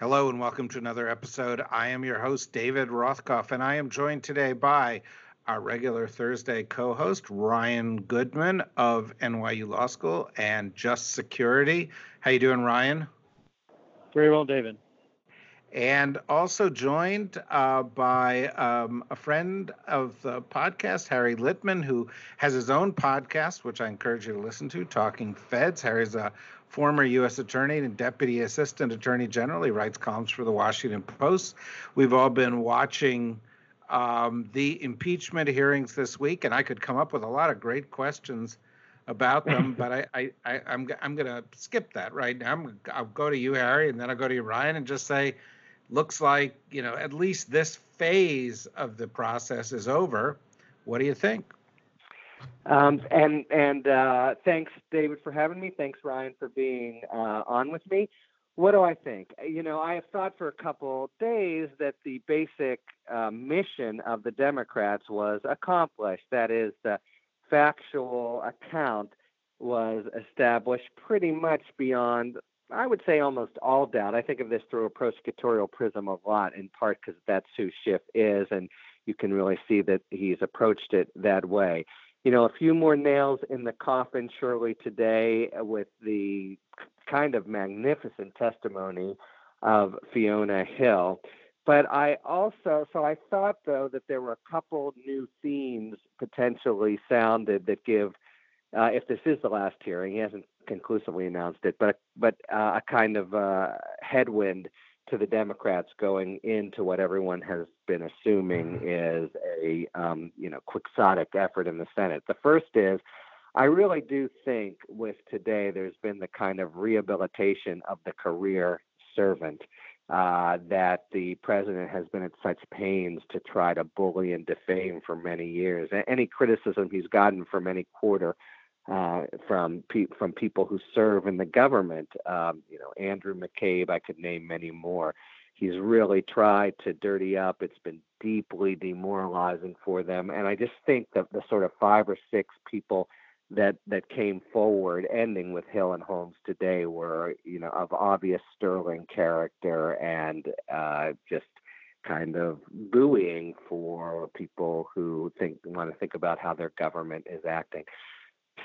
Hello and welcome to another episode. I am your host, David Rothkopf, and I am joined today by our regular Thursday co host, Ryan Goodman of NYU Law School and Just Security. How you doing, Ryan? Very well, David. And also joined uh, by um, a friend of the podcast, Harry Litman, who has his own podcast, which I encourage you to listen to, Talking Feds. Harry's a former U.S. Attorney and Deputy Assistant Attorney General. He writes columns for the Washington Post. We've all been watching um, the impeachment hearings this week, and I could come up with a lot of great questions about them, but I, I, I I'm I'm gonna skip that right now. I'm, I'll go to you, Harry, and then I'll go to you, Ryan, and just say, looks like you know at least this phase of the process is over. What do you think? Um, and and uh, thanks, David, for having me. Thanks, Ryan, for being uh, on with me. What do I think? You know, I have thought for a couple days that the basic uh, mission of the Democrats was accomplished. That is, the factual account was established pretty much beyond, I would say, almost all doubt. I think of this through a prosecutorial prism a lot, in part because that's who Schiff is, and you can really see that he's approached it that way you know, a few more nails in the coffin surely today with the kind of magnificent testimony of Fiona Hill. But I also, so I thought though that there were a couple new themes potentially sounded that give, uh, if this is the last hearing, he hasn't conclusively announced it, but but uh, a kind of uh, headwind to the Democrats going into what everyone has been assuming mm-hmm. is a um, you know quixotic effort in the Senate. The first is I really do think with today there's been the kind of rehabilitation of the career servant uh, that the president has been at such pains to try to bully and defame for many years. Any criticism he's gotten from any quarter uh, from pe- from people who serve in the government. Um, you know, Andrew McCabe. I could name many more. He's really tried to dirty up. It's been deeply demoralizing for them, and I just think that the sort of five or six people that that came forward, ending with Hill and Holmes today, were you know of obvious sterling character and uh, just kind of buoying for people who think want to think about how their government is acting.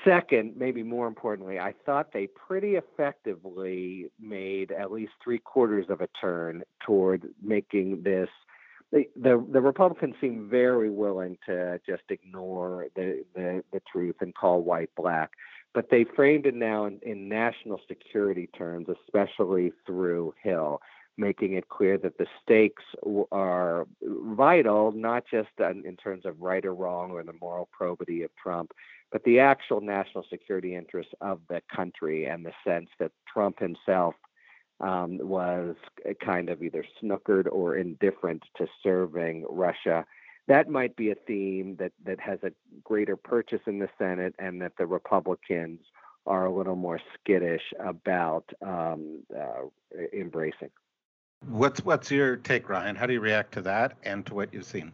Second, maybe more importantly, I thought they pretty effectively made at least three quarters of a turn toward making this. The, the, the Republicans seem very willing to just ignore the, the, the truth and call white black, but they framed it now in, in national security terms, especially through Hill making it clear that the stakes are vital, not just uh, in terms of right or wrong or the moral probity of Trump, but the actual national security interests of the country and the sense that Trump himself um, was kind of either snookered or indifferent to serving Russia. That might be a theme that, that has a greater purchase in the Senate and that the Republicans are a little more skittish about um, uh, embracing. What's what's your take, Ryan? How do you react to that and to what you've seen?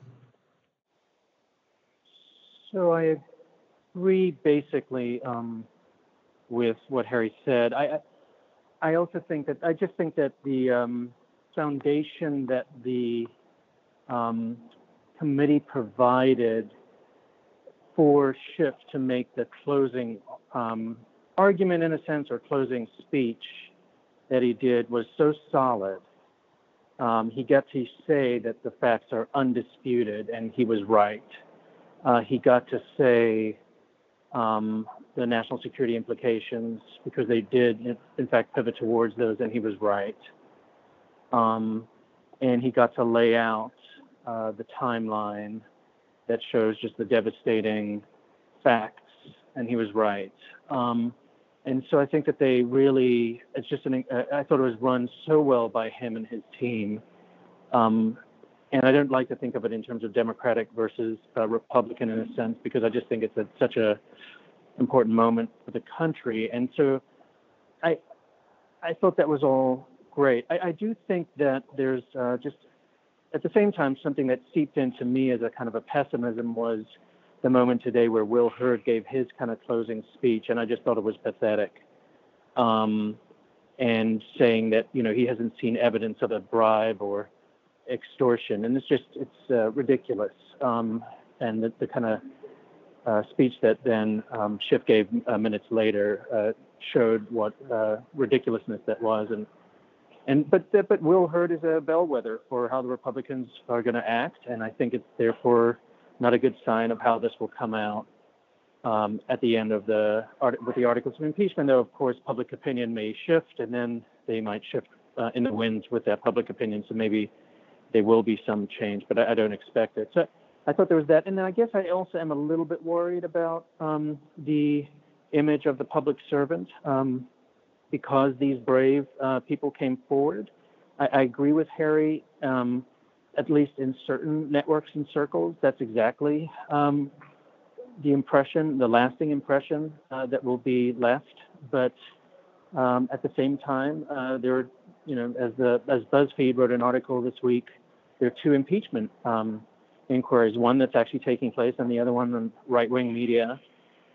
So I agree basically um, with what Harry said. I I also think that I just think that the um, foundation that the um, committee provided for Schiff to make the closing um, argument, in a sense, or closing speech that he did was so solid. Um, he got to say that the facts are undisputed, and he was right. Uh, he got to say um, the national security implications because they did, in fact, pivot towards those, and he was right. Um, and he got to lay out uh, the timeline that shows just the devastating facts, and he was right. Um, and so I think that they really, it's just an, I thought it was run so well by him and his team. Um, and I don't like to think of it in terms of Democratic versus uh, Republican in a sense, because I just think it's a, such a important moment for the country. And so I, I thought that was all great. I, I do think that there's uh, just, at the same time, something that seeped into me as a kind of a pessimism was the moment today where Will Hurd gave his kind of closing speech, and I just thought it was pathetic. Um, and saying that you know he hasn't seen evidence of a bribe or extortion, and it's just it's uh, ridiculous. Um, and the, the kind of uh, speech that then um, Schiff gave uh, minutes later uh, showed what uh, ridiculousness that was, and and but but Will Hurd is a bellwether for how the Republicans are going to act, and I think it's therefore not a good sign of how this will come out um, at the end of the with the articles of impeachment. Though, of course, public opinion may shift, and then they might shift uh, in the winds with that public opinion. So maybe there will be some change, but I, I, don't expect it. So I thought there was that, and then I guess I also am a little bit worried about um, the image of the public servant um, because these brave uh, people came forward. I, I, agree with Harry. Um, at least in certain networks and circles, that's exactly um, the impression, the lasting impression uh, that will be left. But um, at the same time, uh, there you know, as the as BuzzFeed wrote an article this week, there are two impeachment um, inquiries. One that's actually taking place, and the other one on right-wing media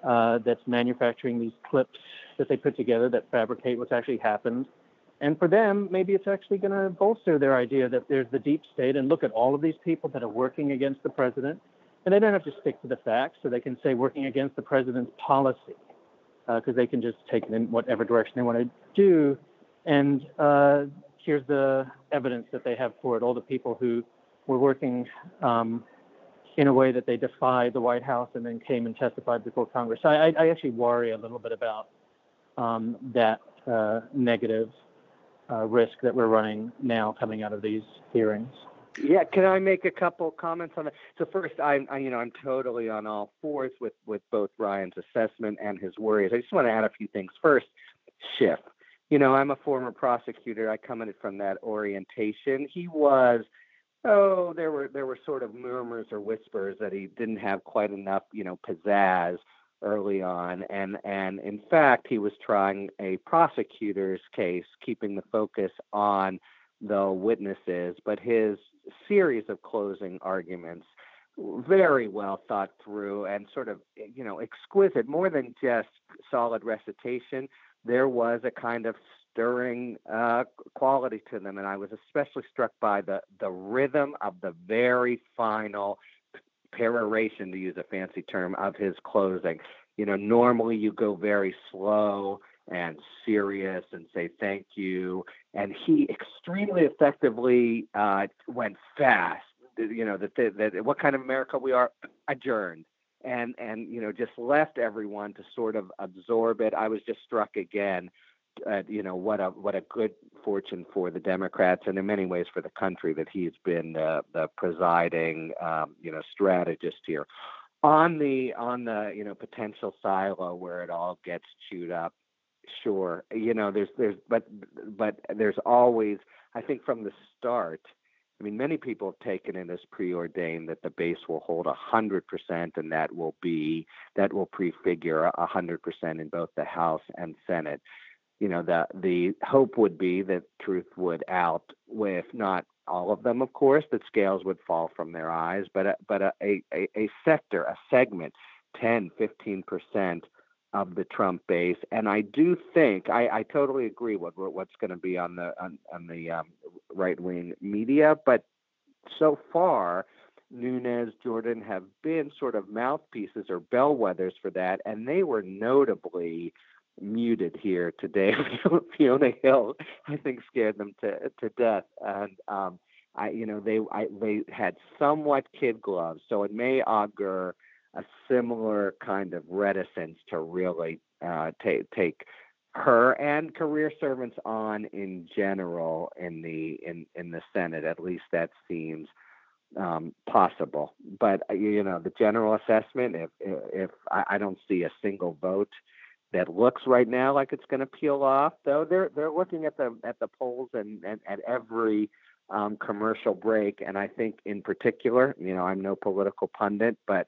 uh, that's manufacturing these clips that they put together that fabricate what's actually happened and for them, maybe it's actually going to bolster their idea that there's the deep state and look at all of these people that are working against the president. And they don't have to stick to the facts, so they can say working against the president's policy, because uh, they can just take it in whatever direction they want to do. And uh, here's the evidence that they have for it all the people who were working um, in a way that they defied the White House and then came and testified before Congress. I, I actually worry a little bit about um, that uh, negative uh, risk that we're running now coming out of these hearings. Yeah, can I make a couple comments on that? So first, I'm I, you know I'm totally on all fours with with both Ryan's assessment and his worries. I just want to add a few things. First, Schiff. You know, I'm a former prosecutor. I come in from that orientation. He was oh, there were there were sort of murmurs or whispers that he didn't have quite enough, you know, pizzazz early on and and in fact he was trying a prosecutor's case keeping the focus on the witnesses but his series of closing arguments very well thought through and sort of you know exquisite more than just solid recitation there was a kind of stirring uh, quality to them and i was especially struck by the the rhythm of the very final peroration, to use a fancy term, of his closing. You know, normally you go very slow and serious and say thank you, and he extremely effectively uh, went fast. You know that, that what kind of America we are adjourned and and you know just left everyone to sort of absorb it. I was just struck again uh, you know what a what a good fortune for the Democrats and in many ways for the country that he's been uh, the presiding um, you know strategist here on the on the you know potential silo where it all gets chewed up sure you know there's there's but but there's always i think from the start i mean many people have taken it as preordained that the base will hold hundred percent and that will be that will prefigure hundred percent in both the house and senate. You know the the hope would be that truth would out with not all of them of course that scales would fall from their eyes but a, but a, a, a sector a segment 10 15% of the Trump base and I do think I, I totally agree with what's going to be on the on, on the um, right wing media but so far Nunes, Jordan have been sort of mouthpieces or bellwethers for that, and they were notably muted here today. Fiona Hill, I think, scared them to to death, and um, I, you know, they I, they had somewhat kid gloves, so it may augur a similar kind of reticence to really uh, take take her and career servants on in general in the in in the Senate. At least that seems um, possible. But uh, you know, the general assessment, if if I, I don't see a single vote that looks right now like it's going to peel off. Though they're they're looking at the at the polls and, and at every um, commercial break, and I think in particular, you know, I'm no political pundit, but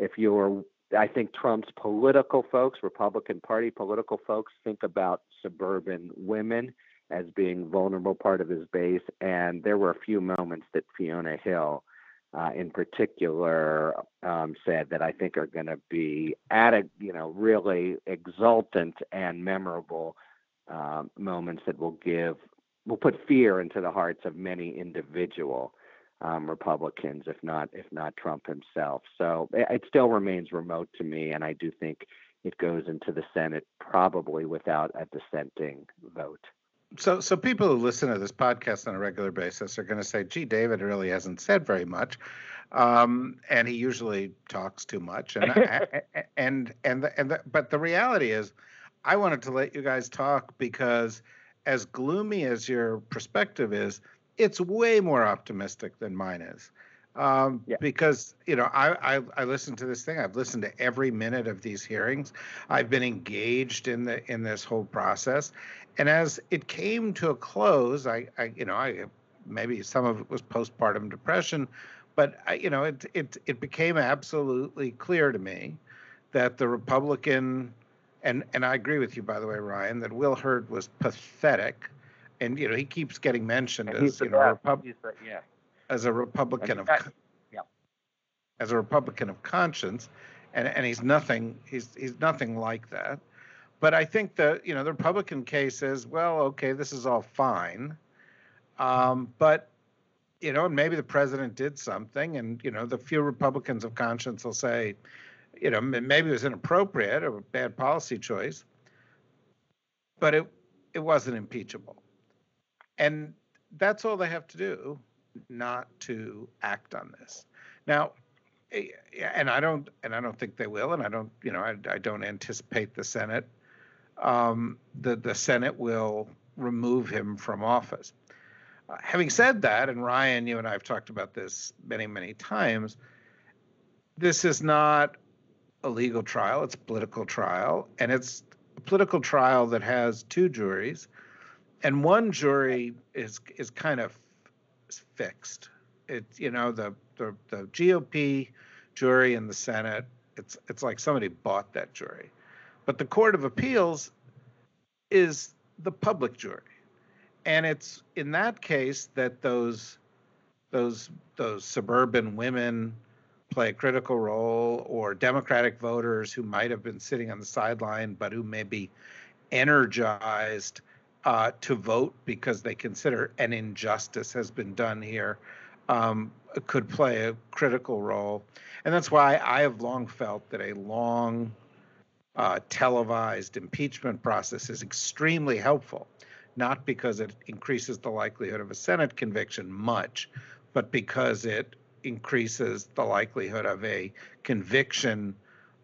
if you're I think Trump's political folks, Republican Party political folks, think about suburban women as being vulnerable part of his base. And there were a few moments that Fiona Hill, uh, in particular, um, said that I think are going to be at a you know really exultant and memorable um, moments that will give will put fear into the hearts of many individual um, Republicans, if not if not Trump himself. So it, it still remains remote to me, and I do think it goes into the Senate probably without a dissenting vote. So, so people who listen to this podcast on a regular basis are going to say, "Gee, David really hasn't said very much," um, and he usually talks too much. And I, and and the, and the, but the reality is, I wanted to let you guys talk because, as gloomy as your perspective is, it's way more optimistic than mine is. Um, yeah. Because you know, I, I I listened to this thing. I've listened to every minute of these hearings. I've been engaged in the in this whole process, and as it came to a close, I, I you know, I maybe some of it was postpartum depression, but I, you know, it it it became absolutely clear to me that the Republican and and I agree with you by the way, Ryan, that Will Hurd was pathetic, and you know he keeps getting mentioned and as you know Repub- yeah. as a Republican of yeah. as a Republican of conscience, and and he's nothing he's he's nothing like that. But I think the you know the Republican case is well, okay, this is all fine, um, but you know, and maybe the president did something, and you know, the few Republicans of conscience will say, you know, maybe it was inappropriate or a bad policy choice, but it it wasn't impeachable, and that's all they have to do, not to act on this. Now, eh, and I don't, and I don't think they will, and I don't, you know, I, I don't anticipate the Senate um, the, the Senate will remove him from office. Uh, having said that, and Ryan, you and I have talked about this many, many times, this is not a legal trial, it's a political trial, and it's a political trial that has two juries, and one jury is is kind of fixed. It's you know the the, the GOP jury in the Senate. It's it's like somebody bought that jury. But the Court of Appeals is the public jury. And it's in that case that those those those suburban women play a critical role or democratic voters who might have been sitting on the sideline but who may be energized uh, to vote because they consider an injustice has been done here um, could play a critical role. And that's why i have long felt that a long uh, televised impeachment process is extremely helpful, not because it increases the likelihood of a Senate conviction much, but because it increases the likelihood of a conviction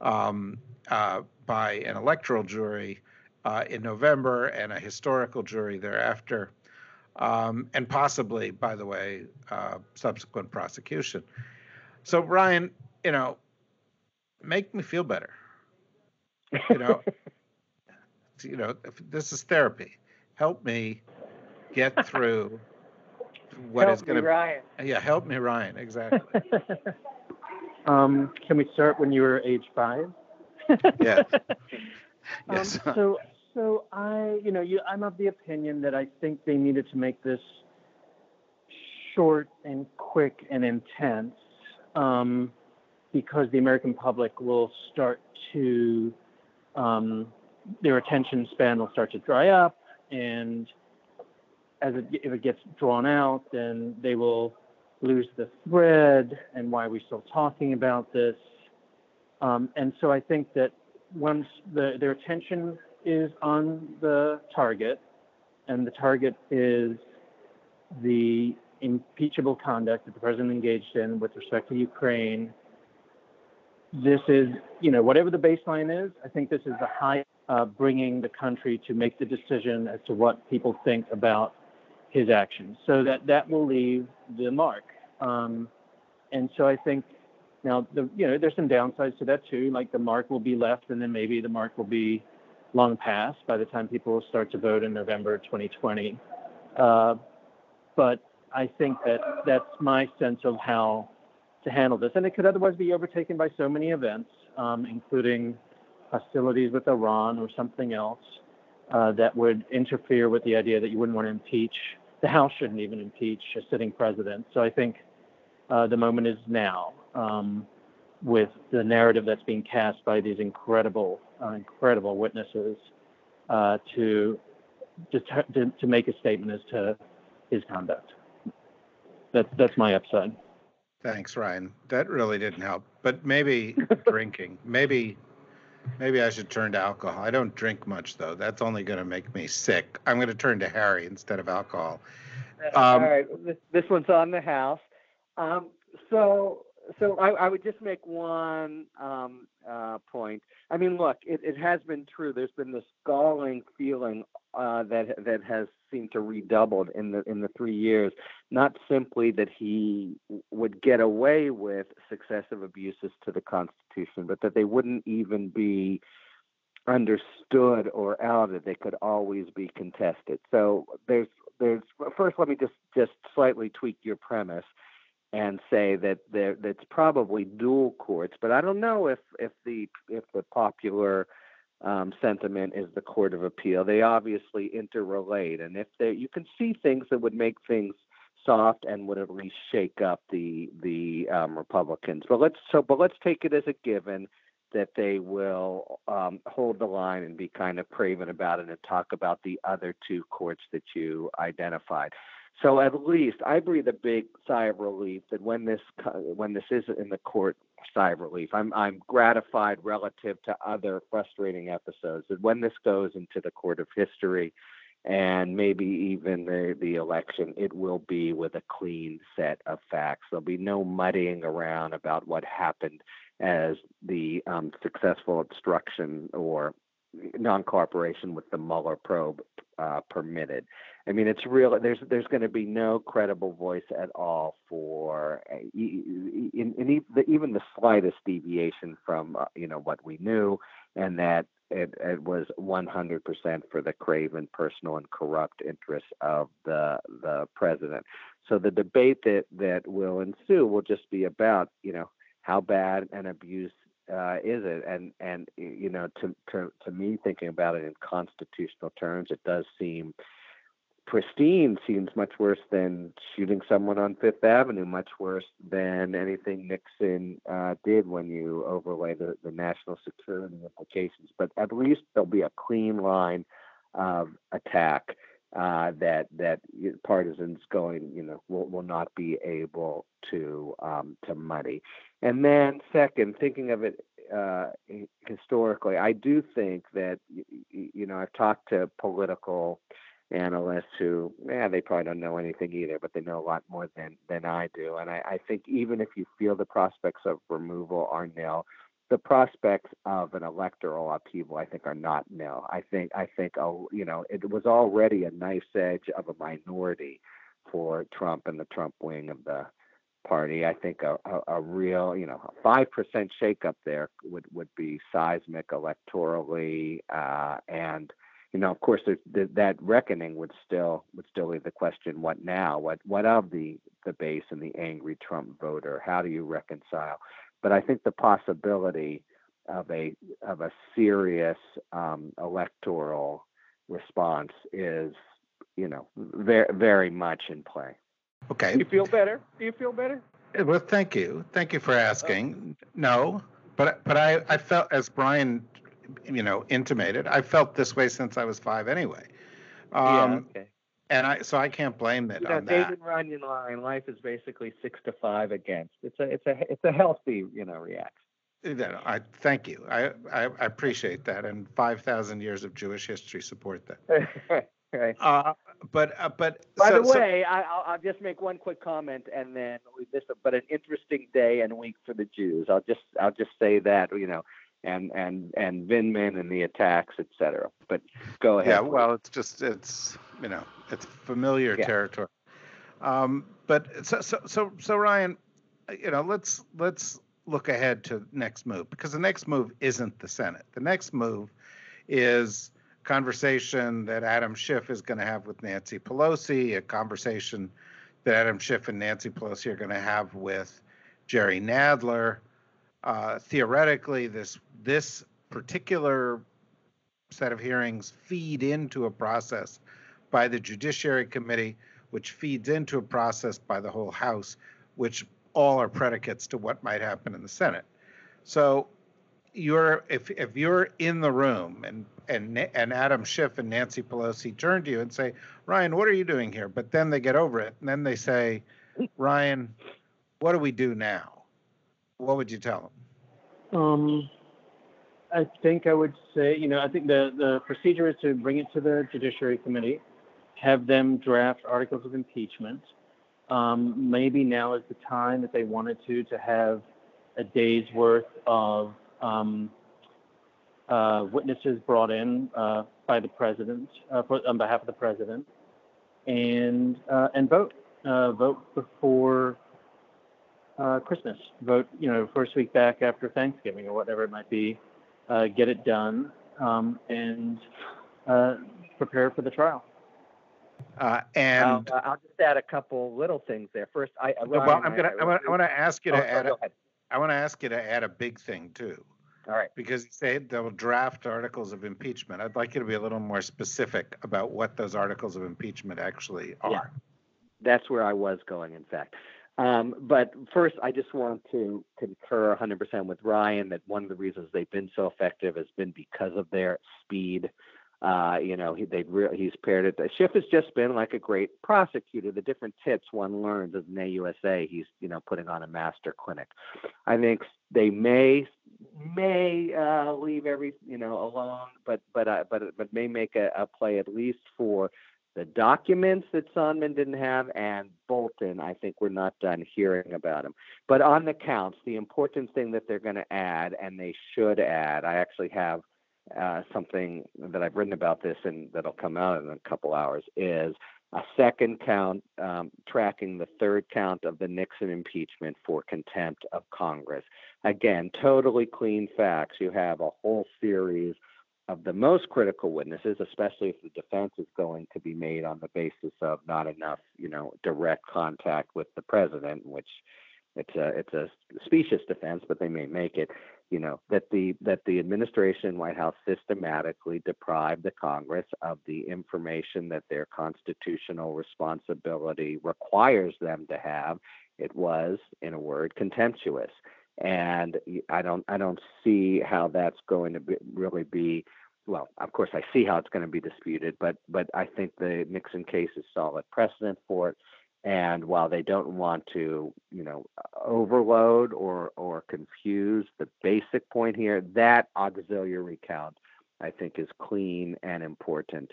um, uh, by an electoral jury uh, in November and a historical jury thereafter, um, and possibly, by the way, uh, subsequent prosecution. So, Ryan, you know, make me feel better. You know you know this is therapy help me get through what help is going to be Ryan. yeah help me Ryan exactly. Um, can we start when you were age five? Yeah um, yes. so so I you know you I'm of the opinion that I think they needed to make this short and quick and intense um, because the American public will start to um, their attention span will start to dry up, and as it, if it gets drawn out, then they will lose the thread and why are we still talking about this. Um, and so I think that once the, their attention is on the target, and the target is the impeachable conduct that the president engaged in with respect to Ukraine this is, you know, whatever the baseline is, I think this is the high uh, bringing the country to make the decision as to what people think about his actions. So that that will leave the mark. Um, and so I think now the you know there's some downsides to that too. Like the mark will be left, and then maybe the mark will be long past by the time people start to vote in November 2020. Uh, but I think that that's my sense of how to handle this. And it could otherwise be overtaken by so many events, um, including hostilities with Iran or something else uh, that would interfere with the idea that you wouldn't want to impeach. The House shouldn't even impeach a sitting president. So I think uh, the moment is now um, with the narrative that's being cast by these incredible, uh, incredible witnesses uh, to, to, to make a statement as to his conduct. That's that's my upside. Thanks, Ryan. That really didn't help. But maybe drinking. Maybe maybe I should turn to alcohol. I don't drink much though. That's only going to make me sick. I'm going to turn to Harry instead of alcohol. Um, All right, this, this, one's on the house. Um, so so I, I, would just make one um, uh, point. I mean, look, it, it, has been true. There's been this galling feeling uh, that that has seemed to redoubled in the in the three years. Not simply that he would get away with successive abuses to the Constitution, but that they wouldn't even be understood or outed. They could always be contested. So there's there's first. Let me just just slightly tweak your premise and say that there that's probably dual courts, but I don't know if if the if the popular um, sentiment is the Court of Appeal. They obviously interrelate, and if they, you can see things that would make things soft and would at least shake up the the um, Republicans. But let's so but let's take it as a given that they will um, hold the line and be kind of craven about it and talk about the other two courts that you identified. So at least I breathe a big sigh of relief that when this when this is in the court, sigh of relief. I'm I'm gratified relative to other frustrating episodes that when this goes into the court of history, and maybe even the the election, it will be with a clean set of facts. There'll be no muddying around about what happened as the um, successful obstruction or non-cooperation with the Mueller probe uh, permitted. I mean, it's real. There's there's going to be no credible voice at all for uh, in, in even the slightest deviation from uh, you know what we knew, and that it, it was 100% for the craven, personal, and corrupt interests of the the president. So the debate that that will ensue will just be about you know how bad an abuse uh, is it? And and you know, to, to to me, thinking about it in constitutional terms, it does seem pristine. Seems much worse than shooting someone on Fifth Avenue. Much worse than anything Nixon uh, did when you overlay the, the national security implications. But at least there'll be a clean line of attack. Uh, that that partisans going, you know, will, will not be able to um, to muddy. And then, second, thinking of it uh, historically, I do think that you know I've talked to political analysts who, yeah, they probably don't know anything either, but they know a lot more than than I do. And I, I think even if you feel the prospects of removal are nil, the prospects of an electoral upheaval, I think, are not nil. I think I think oh, you know it was already a nice edge of a minority for Trump and the Trump wing of the party. I think a, a, a real, you know, a five percent shakeup there would would be seismic electorally, uh, and you know, of course, the, that reckoning would still would still leave the question: what now? What what of the the base and the angry Trump voter? How do you reconcile? But I think the possibility of a of a serious um, electoral response is, you know, very very much in play. Okay. Do you feel better? Do you feel better? Well, thank you. Thank you for asking. No, but but I, I felt as Ryan, you know, intimated. I felt this way since I was five anyway. Um, yeah. Okay. And I so I can't blame it you know, on David that. Runyon line. Life is basically six to five against. It's a it's a it's a healthy you know reaction. I thank you. I, I, I appreciate that, and five thousand years of Jewish history support that. right. Uh, but uh, but by so, the way, so, I, will I'll just make one quick comment, and then. But an interesting day and week for the Jews. I'll just I'll just say that you know, and and and Vindman and the attacks, etc. But go ahead. Yeah. Well, it's just it's you know it's familiar yeah. territory. Um, but so so so so Ryan, you know let's let's look ahead to next move because the next move isn't the Senate. The next move is conversation that Adam Schiff is going to have with Nancy Pelosi, a conversation that Adam Schiff and Nancy Pelosi are going to have with Jerry Nadler. Uh, theoretically, this this particular set of hearings feed into a process by the Judiciary Committee, which feeds into a process by the whole House, which all are predicates to what might happen in the Senate. So you're if if you're in the room and and and Adam Schiff and Nancy Pelosi turn to you and say, Ryan, what are you doing here? But then they get over it and then they say, Ryan, what do we do now? What would you tell them? Um, I think I would say, you know, I think the the procedure is to bring it to the Judiciary Committee, have them draft articles of impeachment. Um, maybe now is the time that they wanted to to have a day's worth of um, uh, witnesses brought in uh, by the president uh, for, on behalf of the president, and uh, and vote uh, vote before uh, Christmas. Vote you know first week back after Thanksgiving or whatever it might be. get it done um, and prepare for the trial. Uh, and I'll, I'll, just add a couple little things there. First, I well, I'm gonna I, I, I want to ask you to oh, add. A, I want to ask you to add a big thing too. All right. Because you say they'll draft articles of impeachment. I'd like you to be a little more specific about what those articles of impeachment actually are. Yeah. That's where I was going, in fact. Um, but first, I just want to concur 100% with Ryan that one of the reasons they've been so effective has been because of their speed. Uh, you know, he, they re- he's paired it. Schiff has just been like a great prosecutor. The different tips one learns as an AUSA, he's you know putting on a master clinic. I think they may may uh, leave every you know alone, but but uh, but but may make a, a play at least for the documents that Sondland didn't have and Bolton. I think we're not done hearing about him. But on the counts, the important thing that they're going to add, and they should add, I actually have uh, something that I've written about this and that'll come out in a couple hours is a second count um, tracking the third count of the Nixon impeachment for contempt of Congress. Again, totally clean facts. You have a whole series of the most critical witnesses, especially if the defense is going to be made on the basis of not enough, you know, direct contact with the president, which it's a it's a specious defense, but they may make it you know that the that the administration White House systematically deprived the Congress of the information that their constitutional responsibility requires them to have. It was, in a word, contemptuous, and I don't I don't see how that's going to be, really be. Well, of course, I see how it's going to be disputed, but but I think the Nixon case is solid precedent for it. And while they don't want to, you know, overload or or confuse the basic point here, that auxiliary count, I think, is clean and important.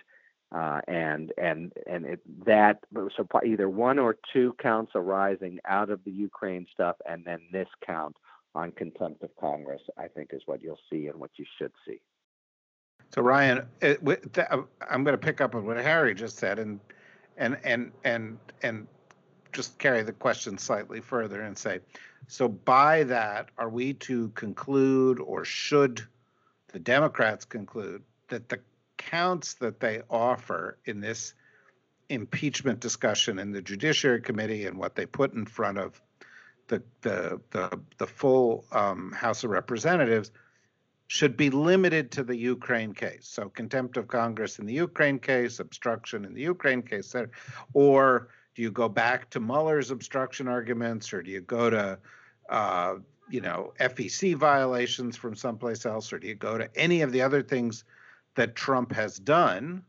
Uh, and and and it, that so either one or two counts arising out of the Ukraine stuff, and then this count on contempt of Congress, I think, is what you'll see and what you should see. So Ryan, it, I'm going to pick up on what Harry just said, and and and and and just carry the question slightly further and say, so by that, are we to conclude, or should the Democrats conclude, that the counts that they offer in this impeachment discussion in the Judiciary Committee and what they put in front of the the the, the full um, House of Representatives should be limited to the Ukraine case. So contempt of Congress in the Ukraine case, obstruction in the Ukraine case, or do you go back to Mueller's obstruction arguments, or do you go to, uh, you know, FEC violations from someplace else, or do you go to any of the other things that Trump has done,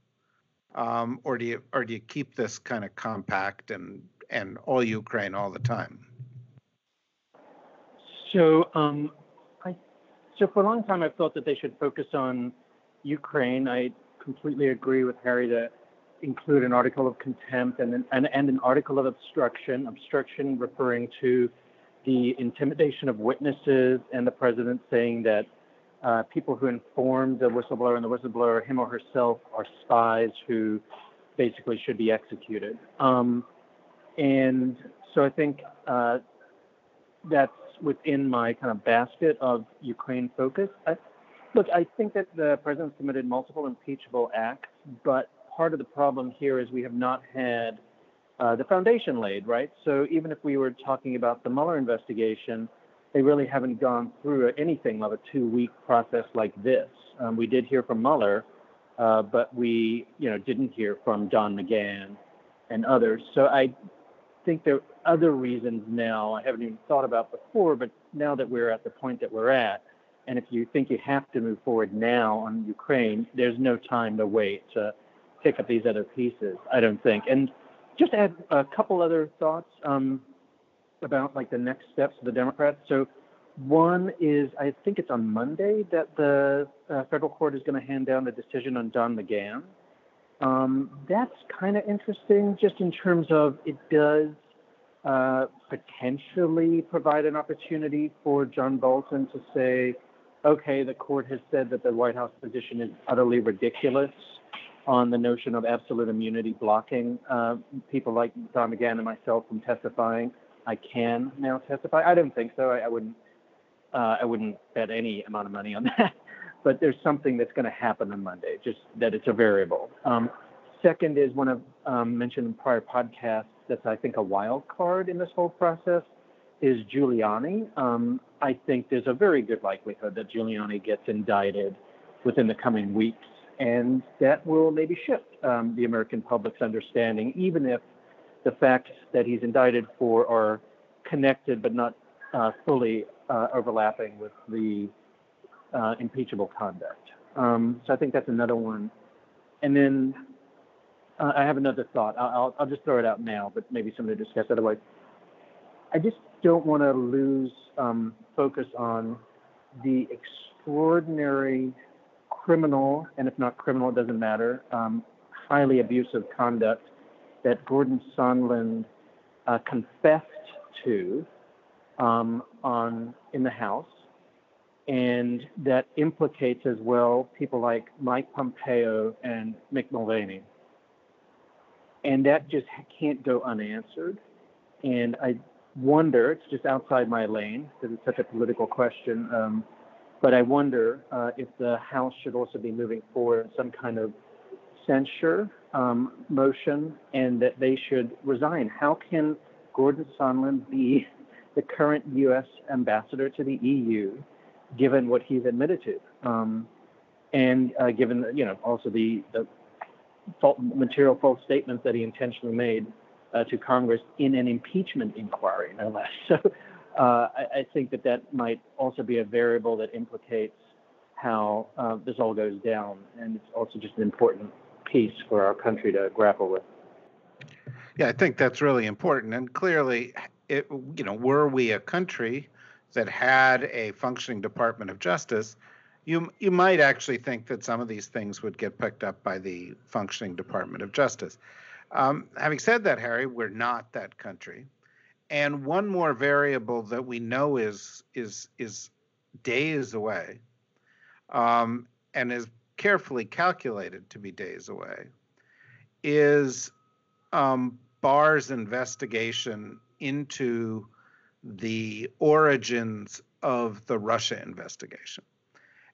um, or do you or do you keep this kind of compact and and all Ukraine all the time? So, um, I so for a long time I've thought that they should focus on Ukraine. I completely agree with Harry that include an article of contempt and an, and, and an article of obstruction, obstruction referring to the intimidation of witnesses and the president saying that uh, people who informed the whistleblower and the whistleblower, him or herself, are spies who basically should be executed. Um, and so I think uh, that's within my kind of basket of Ukraine focus. I, Look, I think that the president's committed multiple impeachable acts, but part of the problem here is we have not had uh, the foundation laid, right? So even if we were talking about the Mueller investigation, they really haven't gone through anything of a two-week process like this. Um, we did hear from Mueller, uh, but we, you know, didn't hear from Don McGahn and others. So I think there are other reasons now I haven't even thought about before, but now that we're at the point that we're at, and if you think you have to move forward now on Ukraine, there's no time to wait to pick up these other pieces, I don't think. And just add a couple other thoughts um, about like the next steps of the Democrats. So one is I think it's on Monday that the uh, federal court is going to hand down the decision on Don McGahn. Um, that's kind of interesting, just in terms of it does uh, potentially provide an opportunity for John Bolton to say, okay, the court has said that the White House position is utterly ridiculous on the notion of absolute immunity blocking uh, people like Don McGahn and myself from testifying. I can now testify. I don't think so. I, I wouldn't. Uh, I wouldn't bet any amount of money on that. But there's something that's going to happen on Monday. Just that it's a variable. Um, second is one I've um, mentioned in prior podcasts. That's I think a wild card in this whole process is Giuliani. Um, I think there's a very good likelihood that Giuliani gets indicted within the coming weeks, and that will maybe shift um, the American public's understanding, even if the facts that he's indicted for are connected but not uh, fully uh, overlapping with the uh, impeachable conduct. Um, so I think that's another one. And then uh, I have another thought. I'll, I'll, just throw it out now, but maybe somebody discuss otherwise. I just don't want to lose um, focus on the extraordinary criminal, and if not criminal, it doesn't matter, um, highly abusive conduct that Gordon Sondland uh, confessed to um, on in the House, and that implicates as well people like Mike Pompeo and Mick Mulvaney, and that just can't go unanswered. And I wonder, it's just outside my lane because it's such a political question, um, but I wonder uh, if the House should also be moving forward some kind of censure um, motion and that they should resign. How can Gordon Sondland be the current U.S. ambassador to the EU, given what he's admitted to, um, and uh, given you know also the, the fault, material false statements that he intentionally made uh, to Congress in an impeachment inquiry, no less. So uh, I, I, think that that might also be a variable that implicates how uh, this all goes down, and it's also just an important piece for our country to grapple with. Yeah, I think that's really important, and clearly, it, you know, were we a country that had a functioning Department of Justice, you you might actually think that some of these things would get picked up by the functioning Department of Justice. Um, having said that, Harry, we're not that country. And one more variable that we know is is is days away, um, and is carefully calculated to be days away, is um, Barr's investigation into the origins of the Russia investigation.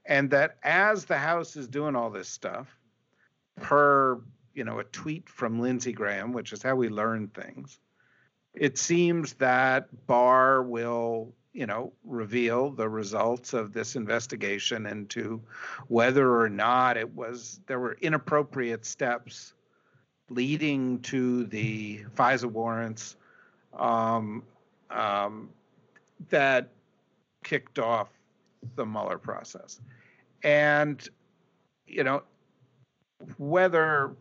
And that as the House is doing all this stuff, per you know a tweet from Lindsey Graham, which is how we learn things. It seems that Barr will you know reveal the results of this investigation into whether or not it was there were inappropriate steps leading to the FISA warrants um, um, that kicked off the Mueller process. And, you know, whether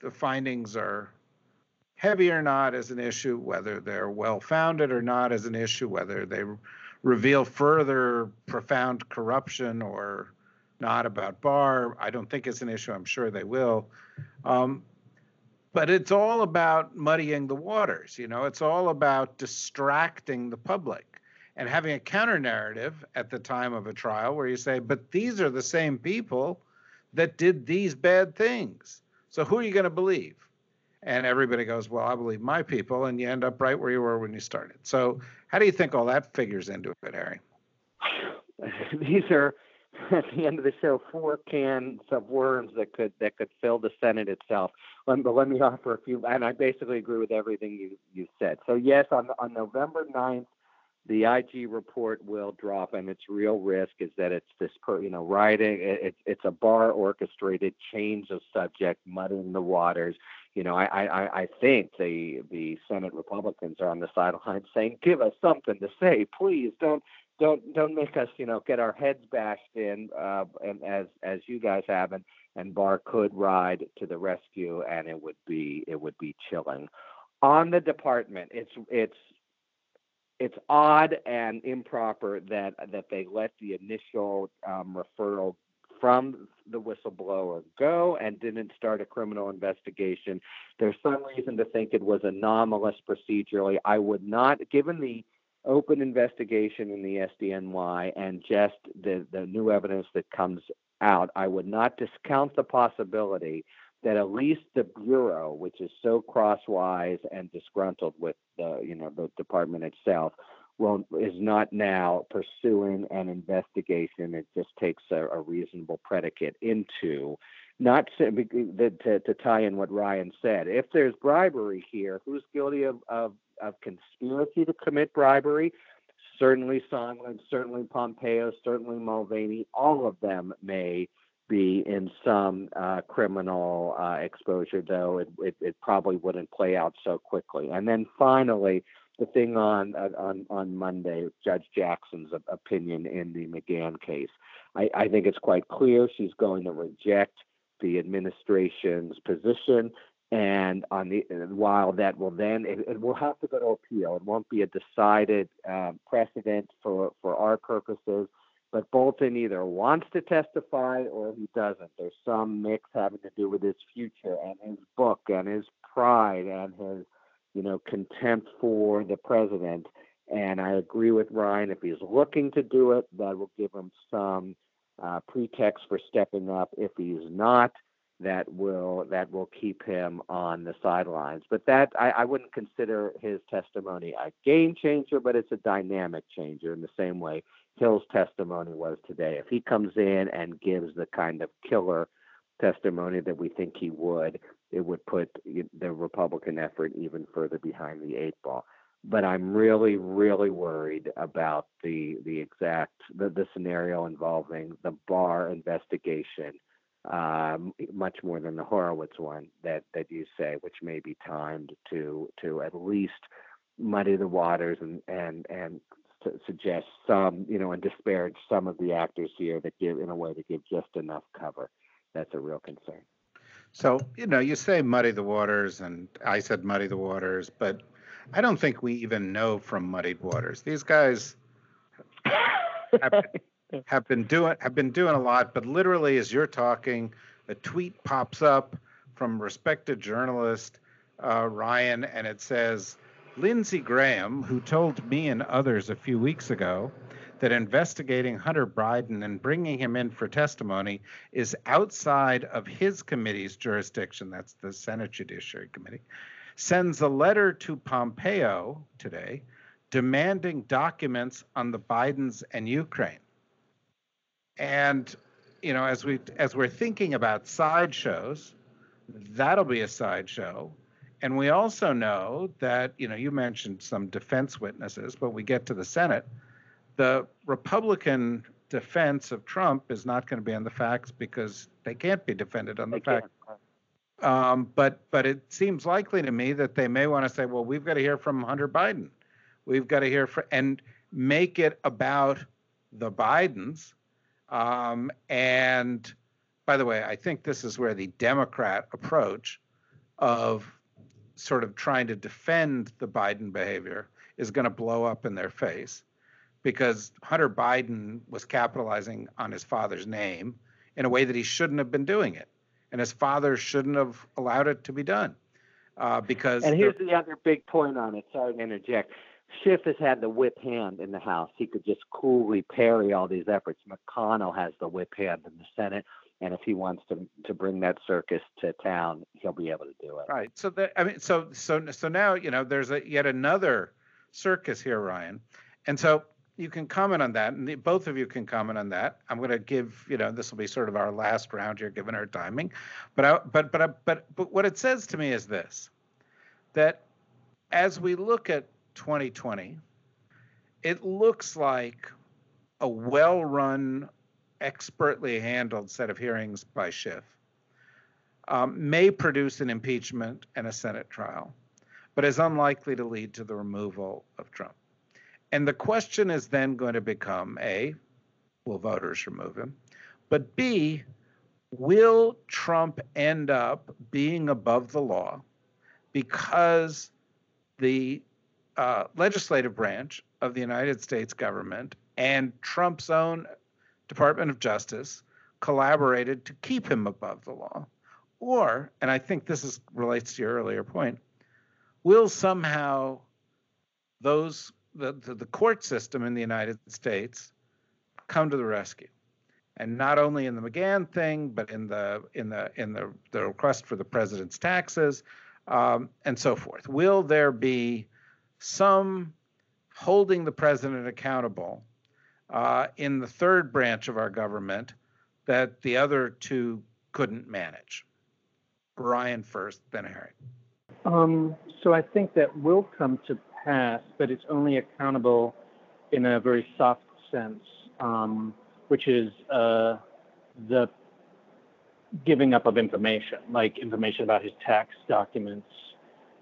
the findings are heavy or not as an issue, whether they're well founded or not as an issue, whether they reveal further profound corruption or not about Barr. I don't think it's an issue. I'm sure they will. Um, but it's all about muddying the waters. You know, it's all about distracting the public and having a counter narrative at the time of a trial where you say, but these are the same people that did these bad things. So who are you going to believe? And everybody goes, well, I believe my people. And you end up right where you were when you started. So how do you think all that figures into it, Harry? These are at the end of the show four cans of worms that could that could fill the Senate itself. Let, but let me offer a few, and I basically agree with everything you you said. So yes, on on November 9th, the IG report will drop, and its real risk is that it's this, per, you know, writing. It's it's a Barr orchestrated change of subject, muddying the waters. You know, I I I think the the Senate Republicans are on the sidelines saying, "Give us something to say, please. Don't don't don't make us you know get our heads bashed in uh, and as as you guys have and and Barr could ride to the rescue and it would be it would be chilling on the department it's it's it's odd and improper that that they let the initial um, referral from the whistleblower go and didn't start a criminal investigation. There's some reason to think it was anomalous procedurally. I would not, given the open investigation in the SDNY and just the, the new evidence that comes out, I would not discount the possibility that at least the bureau, which is so crosswise and disgruntled with the you know the department itself, will is not now pursuing an investigation. It just takes a, a reasonable predicate into not to, to, to tie in what Ryan said. If there's bribery here, who's guilty of, of, of conspiracy to commit bribery? Certainly Sondland, certainly Pompeo, certainly Mulvaney. All of them may be in some uh, criminal uh, exposure, though it, it, it, probably wouldn't play out so quickly. And then finally, the thing on uh, on on Monday, Judge Jackson's opinion in the McGahn case. I, I think it's quite clear she's going to reject the administration's position. And on the while that will then it, it will have to go to appeal. It won't be a decided uh, precedent for for our purposes but Bolton either wants to testify or he doesn't. There's some mix having to do with his future and his book and his pride and his, you know, contempt for the president. And I agree with Ryan. If he's looking to do it, that will give him some uh, pretext for stepping up. If he's not, that will that will keep him on the sidelines. But that I, I wouldn't consider his testimony a game changer, but it's a dynamic changer in the same way Hill's testimony was today. If he comes in and gives the kind of killer testimony that we think he would, it would put the Republican effort even further behind the eight ball. But I'm really, really worried about the the exact the, the scenario involving the Barr investigation, um, much more than the Horowitz one that that you say, which may be timed to to at least muddy the waters and and and suggest some, you know, and disparage some of the actors here that give, in a way, to give just enough cover. That's a real concern. So, you know, you say muddy the waters, and I said muddy the waters, but I don't think we even know from muddied waters. These guys have, been doing have been doing a lot, but literally, as you're talking, a tweet pops up from respected journalist uh, Ryan, and it says Lindsey Graham, who told me and others a few weeks ago that investigating Hunter Biden and bringing him in for testimony is outside of his committee's jurisdiction, that's the Senate Judiciary Committee, sends a letter to Pompeo today demanding documents on the Bidens and Ukraine. And you know, as we as we're thinking about sideshows, that'll be a sideshow. And we also know that, you know, you mentioned some defense witnesses, but we get to the Senate. The Republican defense of Trump is not going to be on the facts because they can't be defended on the facts. Um, but but it seems likely to me that they may want to say, well, we've got to hear from Hunter Biden. We've got to hear from and make it about the Bidens. Um, and by the way, I think this is where the Democrat approach of sort of trying to defend the Biden behavior is going to blow up in their face because Hunter Biden was capitalizing on his father's name in a way that he shouldn't have been doing it. And his father shouldn't have allowed it to be done. Uh, because and here's the, the other big point on it. Sorry to interject. Schiff has had the whip hand in the House. He could just coolly parry all these efforts. McConnell has the whip hand in the Senate and if he wants to to bring that circus to town, he'll be able to do it. Right. So that I mean, so so so now you know there's a yet another circus here, Ryan, and so you can comment on that, and the, both of you can comment on that. I'm going to give, you know, this will be sort of our last round here, given our timing. But I, but but but but what it says to me is this: that as we look at 2020, it looks like a well-run, expertly handled set of hearings by Schiff um, may produce an impeachment and a Senate trial, but is unlikely to lead to the removal of Trump. And the question is then going to become A, will voters remove him? But B, will Trump end up being above the law because the uh, legislative branch of the United States government and Trump's own Department of Justice collaborated to keep him above the law? Or, and I think this is relates to your earlier point, will somehow those the, the, the court system in the United States come to the rescue. And not only in the McGahn thing, but in the in the in the, the request for the president's taxes, um, and so forth. Will there be some holding the president accountable uh, in the third branch of our government that the other two couldn't manage? Ryan first, then Harry. Um, so I think that will come to pass, but it's only accountable in a very soft sense, um, which is uh, the giving up of information, like information about his tax documents,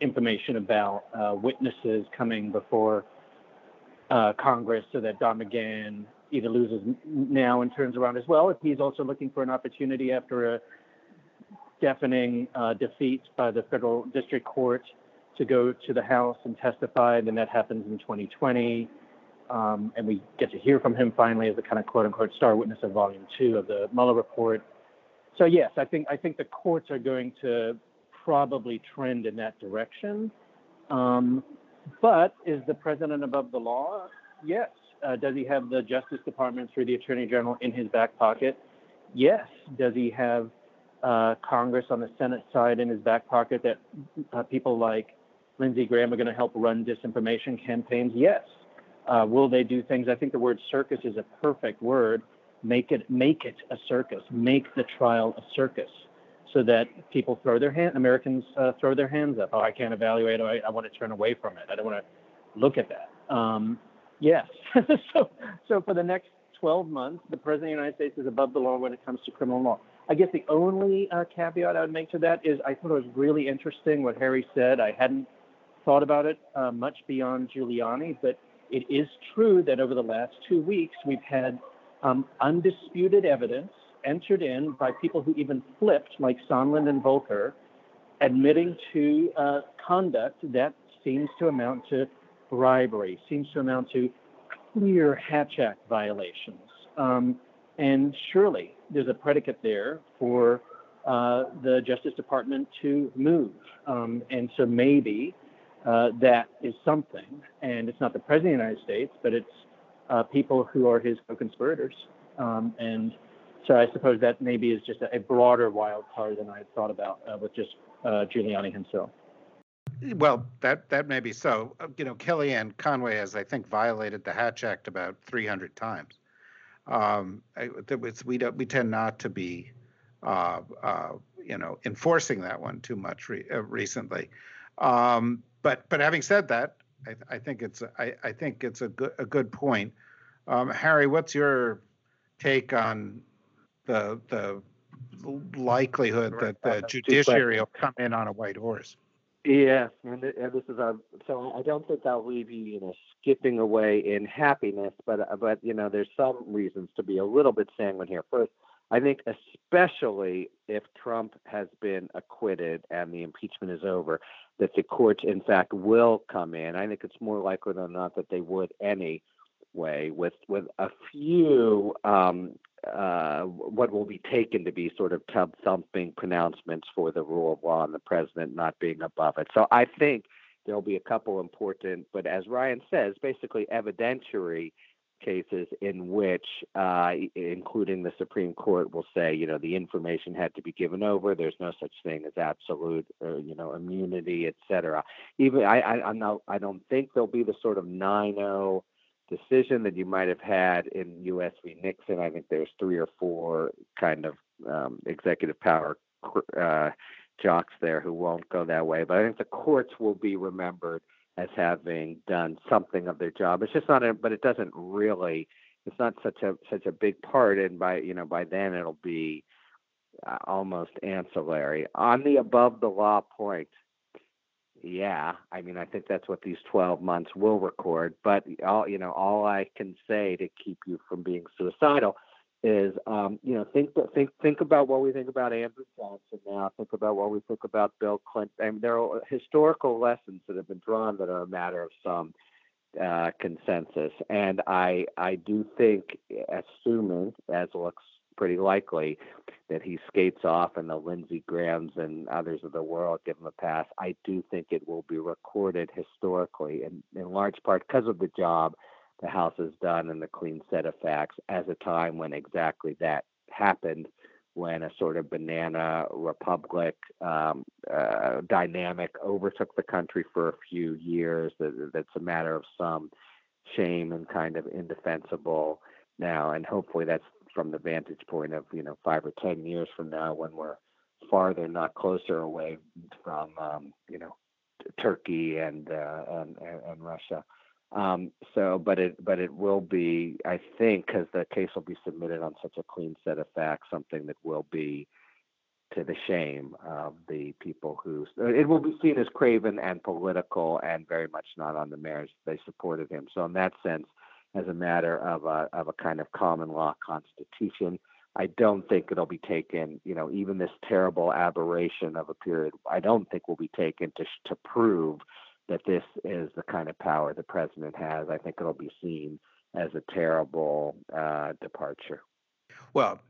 information about uh, witnesses coming before uh, Congress so that Don McGahn either loses now and turns around as well. If he's also looking for an opportunity after a deafening uh, defeat by the federal district court to go to the House and testify. Then that happens in 2020. Um, and we get to hear from him finally as the kind of quote unquote star witness of volume two of the Mueller report. So yes, I think I think the courts are going to probably trend in that direction. Um, but is the president above the law? Yes. Uh, does he have the Justice Department through the Attorney General in his back pocket? Yes. Does he have uh, Congress on the Senate side in his back pocket that uh, people like Lindsey Graham are going to help run disinformation campaigns? Yes. Uh, will they do things? I think the word circus is a perfect word. Make it make it a circus. Make the trial a circus, so that people throw their hand. Americans uh, throw their hands up. Oh, I can't evaluate. Oh, I, I want to turn away from it. I don't want to look at that. Um, yes. so, so for the next 12 months, the president of the United States is above the law when it comes to criminal law. I guess the only uh, caveat I would make to that is I thought it was really interesting what Harry said. I hadn't thought about it uh, much beyond Giuliani, but it is true that over the last two weeks we've had um, undisputed evidence entered in by people who even flipped, like Sondland and Volker, admitting to uh, conduct that seems to amount to bribery, seems to amount to clear Hatch Act violations. Um, and surely there's a predicate there for uh, the Justice Department to move. Um, and so maybe uh, that is something. And it's not the President of the United States, but it's uh, people who are his co conspirators. Um, and so I suppose that maybe is just a, broader wild card than I had thought about uh, with just uh, Giuliani himself. Well, that that may be so. Uh, you know, Kellyanne Conway has, I think, violated the Hatch Act about 300 times um, we don't, we tend not to be, uh, uh, you know, enforcing that one too much re- uh, recently. Um, but but having said that, I, I think it's I, I, think it's a good a good point. Um, Harry, what's your take on the the likelihood that the judiciary will come in on a white horse? Yes, and, this is a so I don't think I'll leave you, you know, skipping away in happiness, but uh, but you know, there's some reasons to be a little bit sanguine here. First, I think especially if Trump has been acquitted and the impeachment is over, that the courts in fact will come in. I think it's more likely than not that they would anyway, with with a few um, uh, what will be taken to be sort of tub thumping pronouncements for the rule of law and the president not being above it. So I think there'll be a couple important, but as Ryan says, basically evidentiary cases in which, uh, including the Supreme Court, will say, you know, the information had to be given over. There's no such thing as absolute, uh, you know, immunity, et cetera. Even I, I, I'm not, I don't think there'll be the sort of 9-0 decision that you might have had in U.S. v. Nixon. I think there's three or four kind of um, executive power uh, jocks there who won't go that way. But I think the courts will be remembered as having done something of their job. It's just not, a, but it doesn't really. It's not such a such a big part, and by you know by then it'll be uh, almost ancillary. On the above the law point, yeah, I mean I think that's what these 12 months will record. But all you know, all I can say to keep you from being suicidal is um, you know think think think about what we think about Andrew Johnson now. Think about what we think about Bill Clinton. I mean, there are historical lessons that have been drawn that are a matter of some uh, consensus, and I I do think, assuming as looks pretty likely, that he skates off and the Lindsey Grahams and others of the world give him a pass. I do think it will be recorded historically, and in large part because of the job the House has done and the clean set of facts as a time when exactly that happened, when a sort of banana republic um, uh, dynamic overtook the country for a few years. That, that's a matter of some shame and kind of indefensible now, and hopefully that's from the vantage point of you know five or ten years from now when we're farther, not closer away from um, you know Turkey and, uh, and, and Russia. Um, so, but it but it will be, I think, because the case will be submitted on such a clean set of facts, something that will be to the shame of the people who it will be seen as craven and political and very much not on the merits they supported him. So, in that sense, as a matter of a of a kind of common law constitution, I don't think it'll be taken. You know, even this terrible aberration of a period, I don't think will be taken to to prove that this is the kind of power the president has. I think it'll be seen as a terrible uh, departure. Well,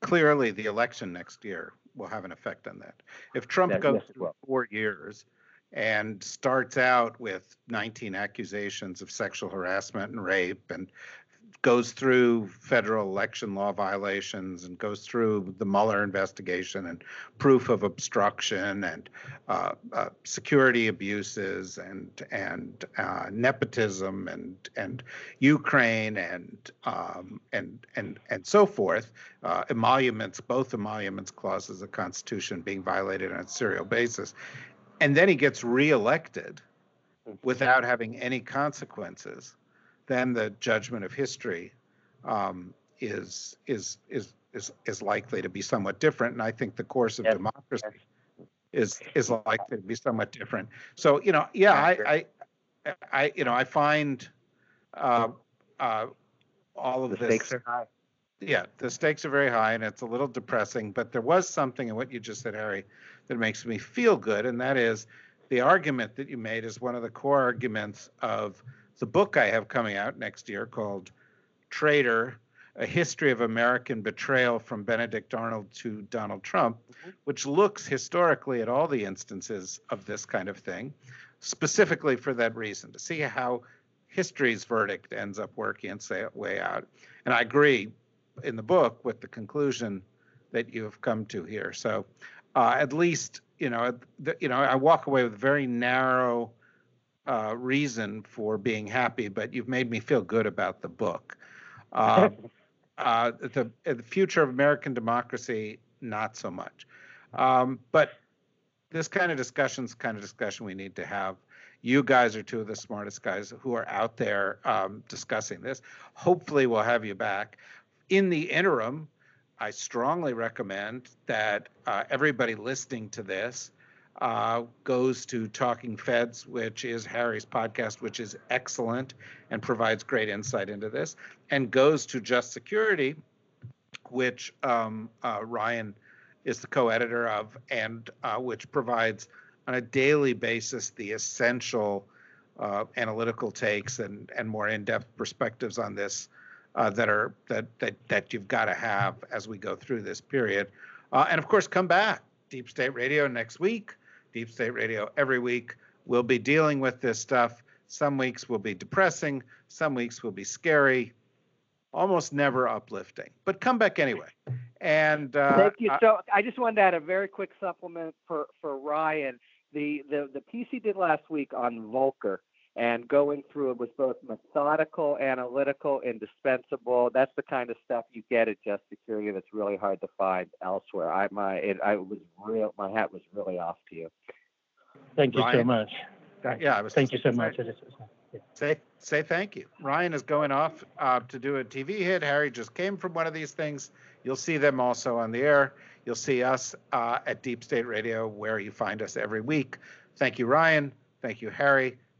clearly, the election next year will have an effect on that. If Trump that, goes yes, through four years and starts out with 19 accusations of sexual harassment and rape and goes through federal election law violations and goes through the Mueller investigation and proof of obstruction and uh, uh, security abuses and and uh, nepotism and and Ukraine and um, and and and so forth. Uh, emoluments, both emoluments clauses of the Constitution being violated on a serial basis, and then he gets reelected mm-hmm. without having any consequences then the judgment of history um, is is is is is likely to be somewhat different. And I think the course of yes. democracy is is likely to be somewhat different. So you know, yeah, I I, I you know I find uh, uh, all of the this. Stakes are high. Yeah, the stakes are very high, and it's a little depressing. But there was something in what you just said, Harry, that makes me feel good, and that is the argument that you made is one of the core arguments of the book I have coming out next year called Traitor A History of American Betrayal from Benedict Arnold to Donald Trump, mm-hmm. which looks historically at all the instances of this kind of thing, specifically for that reason, to see how history's verdict ends up working its way out. And I agree in the book with the conclusion that you have come to here. So, uh, at least you know, the, you know, I walk away with a very narrow uh, reason for being happy, but you've made me feel good about the book. Uh, uh, the, the future of American democracy, not so much. Um, but this kind of discussion is kind of discussion we need to have. You guys are two of the smartest guys who are out there um, discussing this. Hopefully, we'll have you back. In the interim, I strongly recommend that uh, everybody listening to this uh, goes to Talking Feds, which is Harry's podcast, which is excellent and provides great insight into this, and goes to Just Security, which um, uh, Ryan is the co editor of, and uh, which provides on a daily basis the essential uh, analytical takes and, and more in depth perspectives on this. Uh, that are that that that you've got to have as we go through this period, uh, and of course, come back Deep State Radio next week. Deep State Radio every week. We'll be dealing with this stuff. Some weeks will be depressing, some weeks will be scary, almost never uplifting. But come back anyway. And uh, thank you. So I just wanted to add a very quick supplement for for Ryan. The the the piece he did last week on Volker and going through it was both methodical, analytical, indispensable. That's the kind of stuff you get at Just Security that's really hard to find elsewhere. I my it I was real my hat was really off to you. Thank you Ryan? so much. Yeah, I was Thank you so just- much. It is- yeah. Say say thank you. Ryan is going off uh, to do a TV hit. Harry just came from one of these things. You'll see them also on the air. You'll see us uh, at Deep State Radio, where you find us every week. Thank you, Ryan. Thank you, Harry.